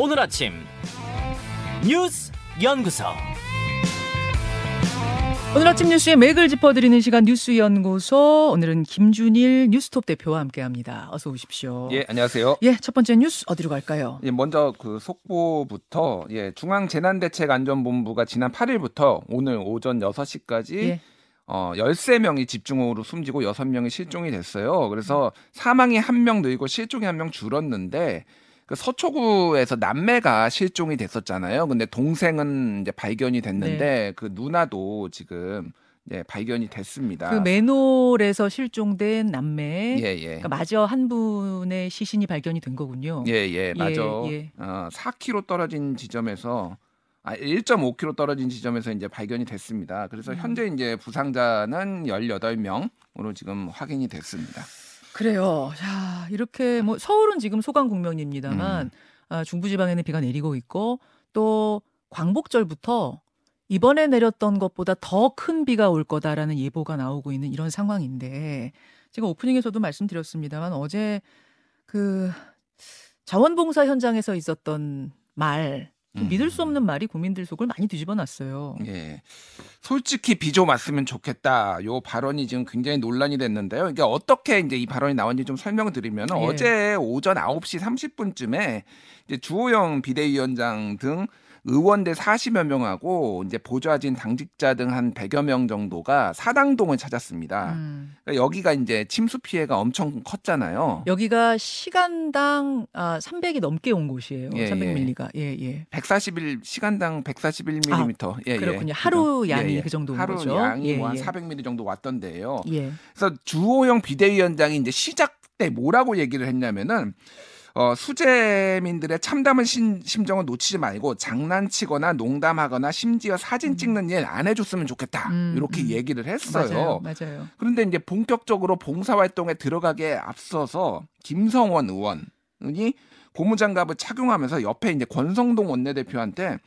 오늘 아침 뉴스 연구소. 오늘 아침 뉴스의 맥을 짚어드리는 시간 뉴스 연구소 오늘은 김준일 뉴스톱 대표와 함께합니다. 어서 오십시오. 예, 안녕하세요. 예, 첫 번째 뉴스 어디로 갈까요? 예, 먼저 그 속보부터 예, 중앙재난대책안전본부가 지난 8일부터 오늘 오전 6시까지 예. 어, 13명이 집중호우로 숨지고 6명이 실종이 됐어요. 그래서 사망이 1명 늘고 실종이 1명 줄었는데 그 서초구에서 남매가 실종이 됐었잖아요. 근데 동생은 이제 발견이 됐는데 네. 그 누나도 지금 예, 발견이 됐습니다. 그 맨홀에서 실종된 남매 예, 예. 그러니까 마저 한 분의 시신이 발견이 된 거군요. 예, 예, 맞아. 예. 어, 4km 떨어진 지점에서 아, 1.5km 떨어진 지점에서 이제 발견이 됐습니다. 그래서 음. 현재 이제 부상자는 18명으로 지금 확인이 됐습니다. 그래요. 자, 이렇게 뭐 서울은 지금 소강 국면입니다만 음. 아, 중부지방에는 비가 내리고 있고 또 광복절부터 이번에 내렸던 것보다 더 큰 비가 올 거다라는 예보가 나오고 있는 이런 상황인데 제가 오프닝에서도 말씀드렸습니다만 어제 그 자원봉사 현장에서 있었던 말, 좀 음. 믿을 수 없는 말이 국민들 속을 많이 뒤집어 놨어요. 예. 솔직히 비좀 왔으면 좋겠다. 요 발언이 지금 굉장히 논란이 됐는데요. 이게 어떻게 이제 이 발언이 나왔는지 좀 설명을 드리면 예. 어제 오전 9시 30분쯤에 이제 주호영 비대위원장 등 의원들 40여 명하고 이제 보좌진 당직자 등 한 100여 명 정도가 사당동을 찾았습니다. 음. 그러니까 여기가 이제 침수 피해가 엄청 컸잖아요. 여기가 시간당 아, 300이 넘게 온 곳이에요. 예, 300밀리가. 예, 예. 141 시간당 141mm. 예, 예. 아, 그렇군요. 하루 그죠? 양이 예, 예. 그 정도인 하루 거죠. 양이 예, 뭐한 예. 400mm 정도 왔던데요. 예. 그래서 주호영 비대위원장이 이제 시작 때 뭐라고 얘기를 했냐면은 어, 수재민들의 참담한 심, 심정을 놓치지 말고 장난치거나 농담하거나 심지어 사진 찍는 일 안 해줬으면 좋겠다 음, 이렇게 음. 얘기를 했어요. 맞아요. 맞아요. 그런데 이제 본격적으로 봉사활동에 들어가기에 앞서서 김성원 의원 이 고무장갑을 착용하면서 옆에 이제 권성동 원내대표한테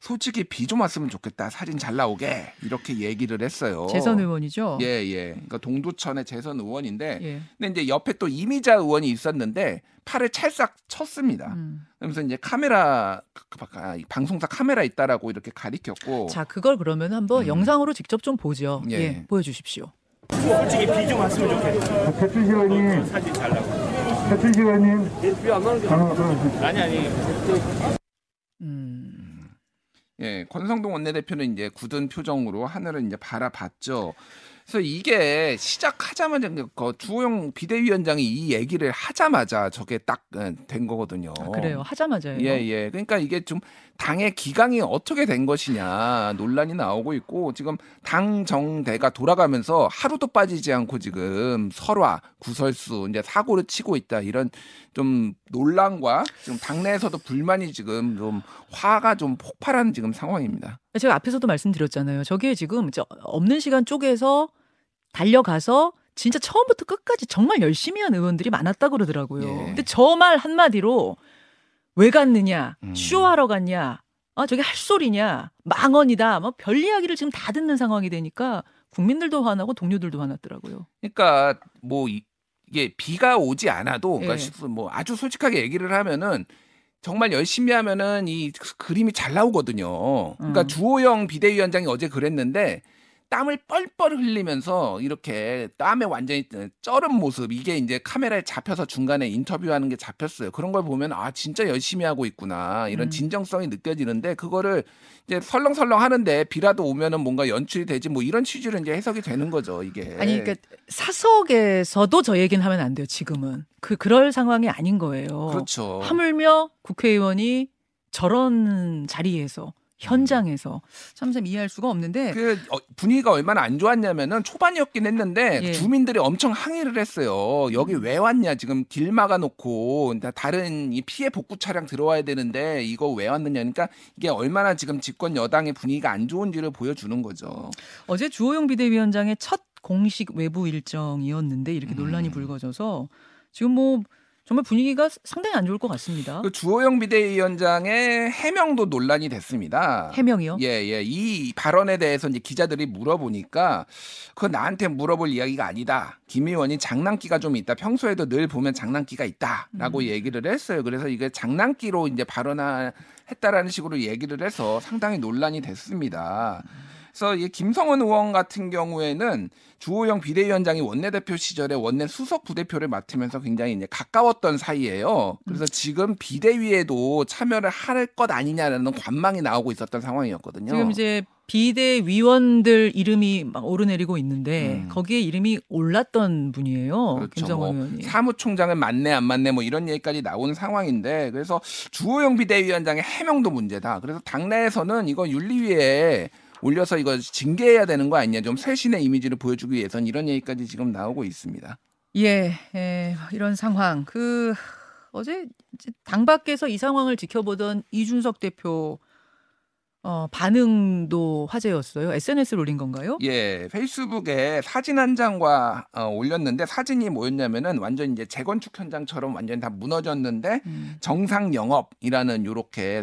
솔직히 비 좀 왔으면 좋겠다 사진 잘 나오게 이렇게 얘기를 했어요. 재선 의원이죠. 예, 예. 그러니까 동두천의 재선 의원인데 예. 근데 이제 옆에 또 이미자 의원이 있었는데 팔을 찰싹 쳤습니다. 음. 그러면서 이제 카메라 그- 그- 아, 이 방송사 카메라 있다라고 이렇게 가리켰고 자, 그걸 그러면 한번 음. 영상으로 직접 좀 보죠. 예. 예. 보여주십시오. 솔직히 비 좀 왔으면 좋겠다. 배춘 시간님, 사진 잘 나고. 배춘 시간님. 아니 아니. 음. 예, 권성동 원내대표는 이제 굳은 표정으로 하늘을 이제 바라봤죠. 그래서 이게 시작하자마자 그 주호영 비대위원장이 이 얘기를 하자마자 저게 딱 된 거거든요. 아, 그래요. 하자마자요. 예, 예. 그러니까 이게 좀 당의 기강이 어떻게 된 것이냐 논란이 나오고 있고 지금 당 정대가 돌아가면서 하루도 빠지지 않고 지금 설화, 구설수 이제 사고를 치고 있다 이런 좀 논란과 지금 당내에서도 불만이 지금 좀 화가 좀 폭발하는 지금 상황입니다. 제가 앞에서도 말씀드렸잖아요. 저게 지금 저 없는 시간 쪼개서 달려가서 진짜 처음부터 끝까지 정말 열심히 한 의원들이 많았다 그러더라고요. 예. 근데 저 말 한마디로 왜 갔느냐, 음. 쇼하러 갔냐, 아 저게 할 소리냐, 망언이다, 뭐 별 이야기를 지금 다 듣는 상황이 되니까 국민들도 화나고 동료들도 화났더라고요. 그러니까 뭐 이- 이게 비가 오지 않아도 그러니까 예. 시- 뭐 아주 솔직하게 얘기를 하면은 정말 열심히 하면은 이 그림이 잘 나오거든요. 그러니까 음. 주호영 비대위원장이 어제 그랬는데 땀을 뻘뻘 흘리면서 이렇게 땀에 완전히 쩔은 모습 이게 이제 카메라에 잡혀서 중간에 인터뷰하는 게 잡혔어요. 그런 걸 보면 아 진짜 열심히 하고 있구나 이런 음. 진정성이 느껴지는데 그거를 이제 설렁설렁 하는데 비라도 오면은 뭔가 연출이 되지 뭐 이런 취지로 이제 해석이 되는 거죠 이게. 아니 그러니까 사석에서도 저 얘기는 하면 안 돼요. 지금은 그 그럴 상황이 아닌 거예요. 그렇죠. 하물며 국회의원이 저런 자리에서 현장에서 참참 이해할 수가 없는데 그 어, 분위기가 얼마나 안 좋았냐면은 초반이었긴 했는데 예. 주민들이 엄청 항의를 했어요. 여기 왜 왔냐 지금 길 막아놓고 다- 다른 이 피해 복구 차량 들어와야 되는데 이거 왜 왔느냐. 그러니까 이게 얼마나 지금 집권 여당의 분위기가 안 좋은지를 보여주는 거죠. 어제 주호영 비대위원장의 첫 공식 외부 일정이었는데 이렇게 논란이 음. 불거져서 지금 뭐 정말 분위기가 상당히 안 좋을 것 같습니다. 그 주호영 비대위원장의 해명도 논란이 됐습니다. 해명이요? 예, 예. 이 발언에 대해서 이제 기자들이 물어보니까 그거 나한테 물어볼 이야기가 아니다. 김 의원이 장난기가 좀 있다. 평소에도 늘 보면 장난기가 있다라고 음. 얘기를 했어요. 그래서 이게 장난기로 이제 발언했다라는 식으로 얘기를 해서 상당히 논란이 됐습니다. 그래서 이 김성은 의원 같은 경우에는 주호영 비대위원장이 원내대표 시절에 원내 수석 부대표를 맡으면서 굉장히 이제 가까웠던 사이예요. 그래서 지금 비대위에도 참여를 할 것 아니냐라는 관망이 나오고 있었던 상황이었거든요. 지금 이제 비대위원들 이름이 막 오르내리고 있는데 음. 거기에 이름이 올랐던 분이에요. 그렇죠. 김정은 뭐 의원이. 사무총장은 맞네 안 맞네 뭐 이런 얘기까지 나오는 상황인데 그래서 주호영 비대위원장의 해명도 문제다. 그래서 당내에서는 이거 윤리위에 올려서 이거 징계해야 되는 거 아니냐 좀 쇄신의 이미지를 보여주기 위해선 이런 얘기까지 지금 나오고 있습니다. 예, 예, 이런 상황. 그 어제 당 밖에서 이 상황을 지켜보던 이준석 대표 어, 반응도 화제였어요. SNS를 올린 건가요? 예, 페이스북에 사진 한 장과 어, 올렸는데 사진이 뭐였냐면은 완전 이제 재건축 현장처럼 완전 다 무너졌는데 음. 정상 영업이라는 요렇게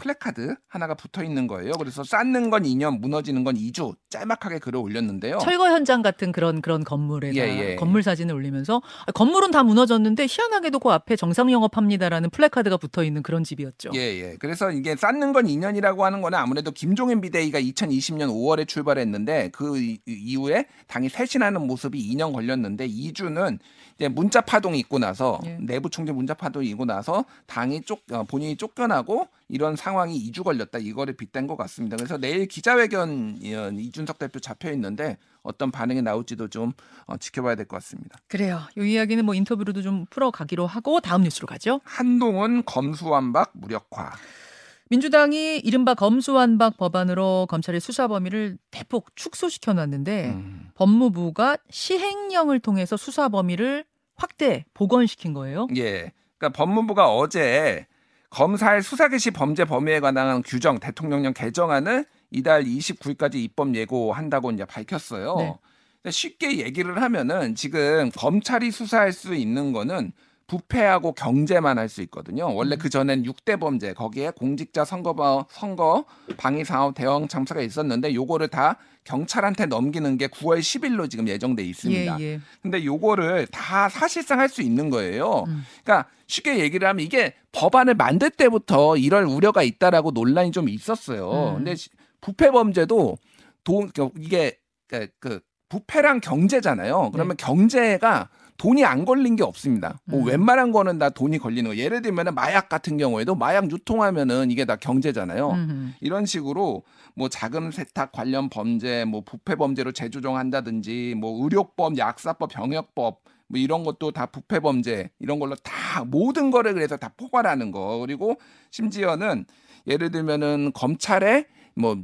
플래카드 하나가 붙어 있는 거예요. 그래서 쌓는 건 2년, 무너지는 건 2주 짤막하게 글을 올렸는데요. 철거 현장 같은 그런 그런 건물에다 예, 예. 건물 사진을 올리면서 아, 건물은 다 무너졌는데 희한하게도 그 앞에 정상 영업합니다라는 플래카드가 붙어 있는 그런 집이었죠. 예, 예. 그래서 이게 쌓는 건 2년이라고 하는 거는 아무래도 김종인 비대위가 2020년 5월에 출발했는데 그 이- 이후에 당이 쇄신하는 모습이 2년 걸렸는데 2주는 이제 문자 파동이 있고 나서 예. 내부 총질 문자 파동이 있고 나서 당이 쫓 어, 본인이 쫓겨나고 이런 상황이 2주 걸렸다 이거를 빗댄 것 같습니다. 그래서 내일 기자회견 어, 이준석 대표 잡혀 있는데 어떤 반응이 나올지도 좀 어, 지켜봐야 될 것 같습니다. 그래요. 이 이야기는 뭐 인터뷰로도 좀 풀어가기로 하고 다음 뉴스로 가죠. 한동훈 검수완박 무력화. 민주당이 이른바 검수완박 법안으로 검찰의 수사 범위를 대폭 축소시켜 놨는데 음. 법무부가 시행령을 통해서 수사 범위를 확대 복원시킨 거예요. 예. 그러니까 법무부가 어제 검사의 수사 개시 범죄 범위에 관한 규정 대통령령 개정안을 이달 29일까지 입법 예고한다고 이제 밝혔어요. 네. 쉽게 얘기를 하면은 지금 검찰이 수사할 수 있는 거는 부패하고 경제만 할 수 있거든요. 원래 그 전엔 6대 범죄 거기에 공직자 선거 선거 방위 사업 대형 참사가 있었는데 요거를 다 경찰한테 넘기는 게 9월 10일로 지금 예정돼 있습니다. 예, 예. 근데 요거를 다 사실상 할 수 있는 거예요. 음. 그러니까 쉽게 얘기를 하면 이게 법안을 만들 때부터 이럴 우려가 있다라고 논란이 좀 있었어요. 음. 근데 시- 부패 범죄도 돈 이게 그, 그 부패랑 경제잖아요. 그러면 경제가 돈이 안 걸린 게 없습니다. 뭐 음. 웬만한 거는 다 돈이 걸리는 거. 예를 들면 마약 같은 경우에도 마약 유통하면은 이게 다 경제잖아요. 음흠. 이런 식으로 뭐 자금 세탁 관련 범죄, 뭐 부패 범죄로 재조정한다든지, 뭐 의료법, 약사법, 병역법 뭐 이런 것도 다 부패 범죄 이런 걸로 다 모든 거를 그래서 다 포괄하는 거 그리고 심지어는 예를 들면은 검찰에 뭐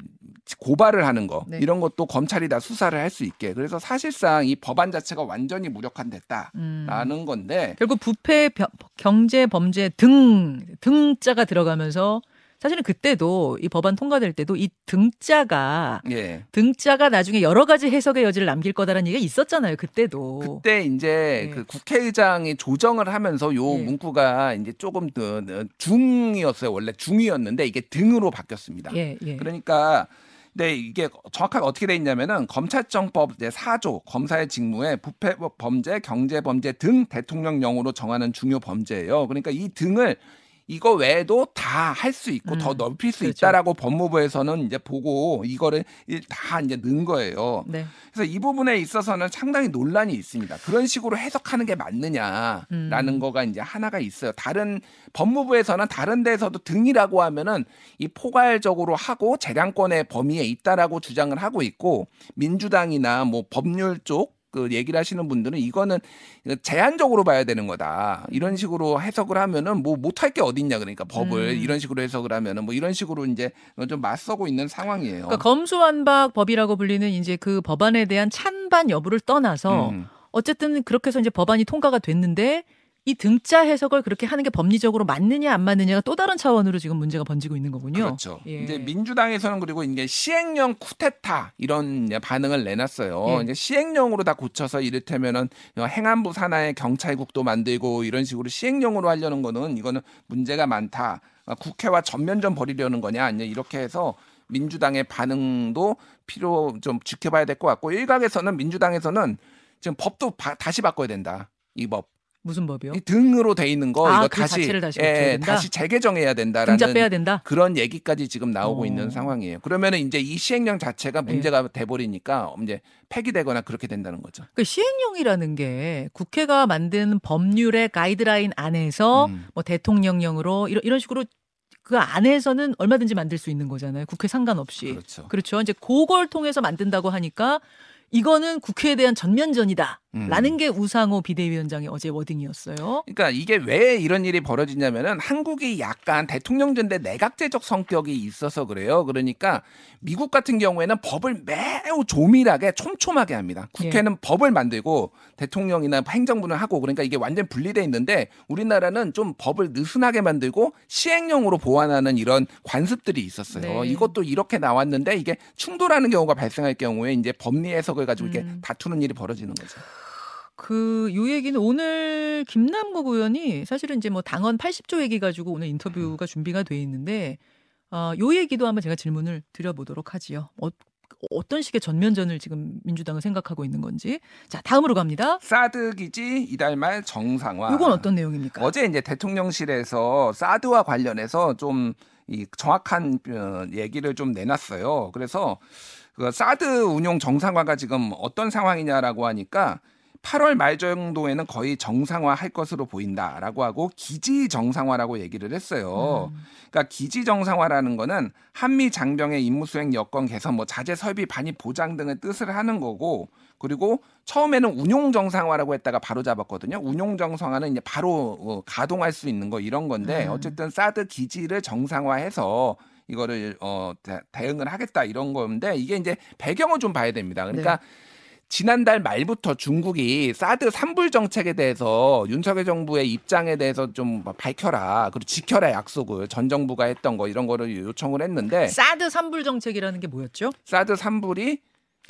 고발을 하는 거 네. 이런 것도 검찰이 다 수사를 할 수 있게 그래서 사실상 이 법안 자체가 완전히 무력화됐다라는 음. 건데 결국 부패 벼- 경제 범죄 등 등자가 들어가면서 사실은 그때도 이 법안 통과될 때도 이 등자가 예 등자가 나중에 여러 가지 해석의 여지를 남길 거다라는 얘기가 있었잖아요. 그때도. 그때 이제 예. 그 국회의장이 조정을 하면서 요 예. 문구가 이제 조금 더더 중이었어요. 원래 중이었는데 이게 등으로 바뀌었습니다. 예, 예. 그러니까 근데 이게 정확하게 어떻게 돼 있냐면은 검찰청법 이제 4조 검사의 직무에 부패 범죄, 경제 범죄 등 대통령령으로 정하는 중요 범죄예요. 그러니까 이 등을 이거 외에도 다 할 수 있고 음, 더 넓힐 수 그렇죠. 있다라고 법무부에서는 이제 보고 이거를 다 이제 넣은 거예요. 네. 그래서 이 부분에 있어서는 상당히 논란이 있습니다. 그런 식으로 해석하는 게 맞느냐라는 음. 거가 이제 하나가 있어요. 다른 법무부에서는 다른 데서도 등이라고 하면은 이 포괄적으로 하고 재량권의 범위에 있다라고 주장을 하고 있고 민주당이나 뭐 법률 쪽 그 얘기를 하시는 분들은 이거는 제한적으로 봐야 되는 거다. 이런 식으로 해석을 하면은 뭐 못할 게 어딨냐 그러니까 법을 음. 이런 식으로 해석을 하면은 뭐 이런 식으로 이제 좀 맞서고 있는 상황이에요. 그러니까 검수완박 법이라고 불리는 이제 그 법안에 대한 찬반 여부를 떠나서 음. 어쨌든 그렇게 해서 이제 법안이 통과가 됐는데 이 등자 해석을 그렇게 하는 게 법리적으로 맞느냐 안 맞느냐가 또 다른 차원으로 지금 문제가 번지고 있는 거군요. 그렇죠. 예. 이제 민주당에서는 그리고 이제 시행령 쿠데타 이런 반응을 내놨어요. 예. 이제 시행령으로 다 고쳐서 이를테면은 행안부 산하의 경찰국도 만들고 이런 식으로 시행령으로 하려는 거는 이거는 문제가 많다. 아, 국회와 전면전 벌이려는 거냐 이렇게 해서 민주당의 반응도 필요 좀 지켜봐야 될 것 같고 일각에서는 민주당에서는 지금 법도 바- 다시 바꿔야 된다. 이 법. 무슨 법이요? 이 등으로 돼 있는 거 아, 이거 그 다시 자체를 다시 고쳐야 예, 된다? 다시 재개정해야 된다라는 등자 빼야 된다. 그런 얘기까지 지금 나오고 어. 있는 상황이에요. 그러면은 이제 이 시행령 자체가 네. 문제가 돼 버리니까 이제 폐기되거나 그렇게 된다는 거죠. 그 시행령이라는 게 국회가 만든 법률의 가이드라인 안에서 음. 뭐 대통령령으로 이런 이런 식으로 그 안에서는 얼마든지 만들 수 있는 거잖아요. 국회 상관없이. 그렇죠. 그렇죠. 이제 그걸 통해서 만든다고 하니까 이거는 국회에 대한 전면전이다. 음. 라는 게 우상호 비대위원장의 어제 워딩이었어요. 그러니까 이게 왜 이런 일이 벌어지냐면은 한국이 약간 대통령제인데 내각제적 성격이 있어서 그래요. 그러니까 미국 같은 경우에는 법을 매우 조밀하게 촘촘하게 합니다. 국회는 예. 법을 만들고 대통령이나 행정부는 하고 그러니까 이게 완전 분리돼 있는데 우리나라는 좀 법을 느슨하게 만들고 시행령으로 보완하는 이런 관습들이 있었어요. 네. 이것도 이렇게 나왔는데 이게 충돌하는 경우가 발생할 경우에 이제 법리 해석을 가지고 이렇게 음. 다투는 일이 벌어지는 거죠. 그, 요 얘기는 오늘 김남국 의원이 사실은 이제 뭐 당헌 80조 얘기 가지고 오늘 인터뷰가 준비가 돼 있는데, 어, 요 얘기도 한번 제가 질문을 드려보도록 하지요. 어, 어떤 식의 전면전을 지금 민주당은 생각하고 있는 건지. 자, 다음으로 갑니다. 사드 기지 이달 말 정상화. 요건 어떤 내용입니까? 어제 이제 대통령실에서 사드와 관련해서 좀 이 정확한 어, 얘기를 좀 내놨어요. 그래서 그 사드 운용 정상화가 지금 어떤 상황이냐라고 하니까 8월 말 정도에는 거의 정상화할 것으로 보인다라고 하고 기지 정상화라고 얘기를 했어요. 음. 그러니까 기지 정상화라는 거는 한미 장병의 임무 수행 여건 개선, 뭐 자재 설비 반입 보장 등을 뜻을 하는 거고 그리고 처음에는 운용 정상화라고 했다가 바로 잡았거든요. 운용 정상화는 이제 바로 어, 가동할 수 있는 거 이런 건데 음. 어쨌든 사드 기지를 정상화해서 이거를 어 대, 대응을 하겠다 이런 건데 이게 이제 배경을 좀 봐야 됩니다. 그러니까 지난달 말부터 중국이 사드 산불 정책에 대해서 윤석열 정부의 입장에 대해서 좀 밝혀라 그리고 지켜라 약속을 전 정부가 했던 거 이런 거를 요청을 했는데 사드 산불 정책이라는 게 뭐였죠? 사드 산불이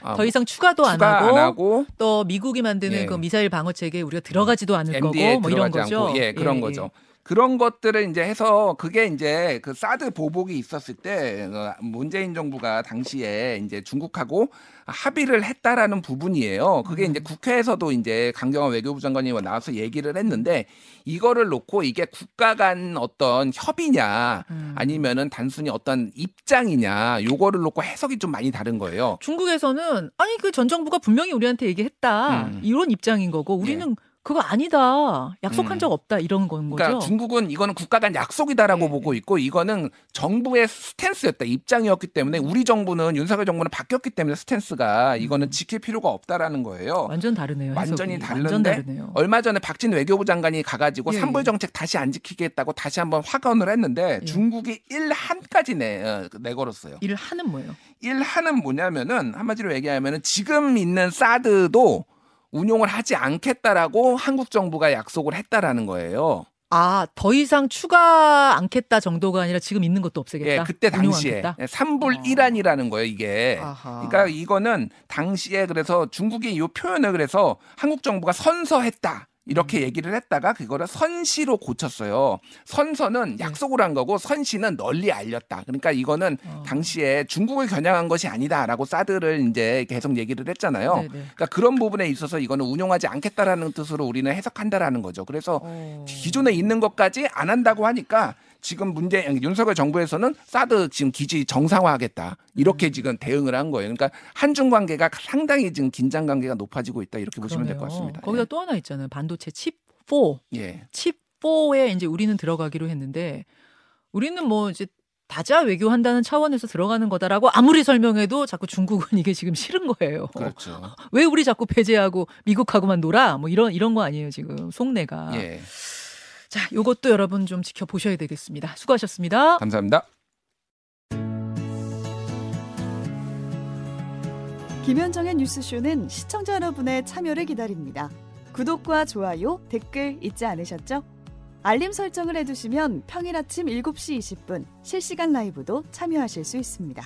아, 더 이상 추가도 안 추가 하고, 안 하고 또 미국이 만드는 예. 그 미사일 방어 체계에 우리가 들어가지도 않을 MD에 거고 뭐 이런 거죠. 않고 예 그런 거죠. 그런 것들을 이제 해서 그게 이제 그 사드 보복이 있었을 때 어, 문재인 정부가 당시에 이제 중국하고 합의를 했다라는 부분이에요. 그게 음. 이제 국회에서도 이제 강경화 외교부 장관이 나와서 얘기를 했는데 이거를 놓고 이게 국가 간 어떤 협의냐 음. 아니면은 단순히 어떤 입장이냐 요거를 놓고 해석이 좀 많이 다른 거예요. 중국에서는 아니 그 전 정부가 분명히 우리한테 얘기했다 음. 이런 입장인 거고 우리는 그거 아니다 약속한 음. 적 없다 이런 건 거죠. 그러니까 중국은 이거는 국가 간 약속이다라고 네. 보고 있고 이거는 정부의 스탠스였다 입장이었기 때문에 우리 정부는 윤석열 정부는 바뀌었기 때문에 스탠스가 이거는 지킬 필요가 없다라는 거예요. 음. 완전 다르네요. 해석이. 완전히 완전 다른데 다르네요. 얼마 전에 박진 외교부 장관이 가가지고 예, 산불 예. 정책 다시 안 지키겠다고 다시 한번 확언을 했는데 예. 중국이 일한까지 내 어, 내걸었어요. 하는 뭐예요? 일한은 뭐냐면은 한마디로 얘기하면은 지금 있는 사드도 운용을 하지 않겠다라고 한국 정부가 약속을 했다라는 거예요. 아, 더 이상 추가 않겠다 정도가 아니라 지금 있는 것도 없애겠다. 예, 그때 당시에? 예, 삼불 어. 일안이라는 거예요, 이게. 아하. 그러니까 이거는 당시에 그래서 중국이 이 표현을 그래서 한국 정부가 선서했다. 음. 이렇게 얘기를 했다가 그거를 선시로 고쳤어요. 선서는 네. 약속을 한 거고 선시는 널리 알렸다. 그러니까 이거는 어. 당시에 중국을 겨냥한 것이 아니다라고 사드를 이제 계속 얘기를 했잖아요. 네네. 그러니까 그런 부분에 있어서 이거는 운용하지 않겠다라는 뜻으로 우리는 해석한다라는 거죠. 그래서 어. 기존에 있는 것까지 안 한다고 하니까 지금 문제 윤석열 정부에서는 사드 지금 기지 정상화하겠다 음. 이렇게 지금 대응을 한 거예요. 그러니까 한중 관계가 상당히 지금 긴장 관계가 높아지고 있다 이렇게 보시면 될것 그러네요. 같습니다. 거기다 또 하나 있잖아요. 반도체 칩 4. 예. 예. 칩 4에 이제 우리는 들어가기로 했는데 우리는 뭐 이제 다자 외교한다는 차원에서 들어가는 거다라고 아무리 설명해도 자꾸 중국은 이게 지금 싫은 거예요. 그렇죠. 왜 우리 자꾸 배제하고 미국하고만 놀아? 뭐 이런 이런 거 아니에요 지금 속내가. 예. 자, 요것도 여러분 좀 지켜보셔야 되겠습니다. 수고하셨습니다. 감사합니다. 김현정의 뉴스쇼는 시청자 여러분의 참여를 기다립니다. 구독과 좋아요, 댓글 잊지 않으셨죠? 알림 설정을 해두시면 평일 아침 7시 20분 실시간 라이브도 참여하실 수 있습니다.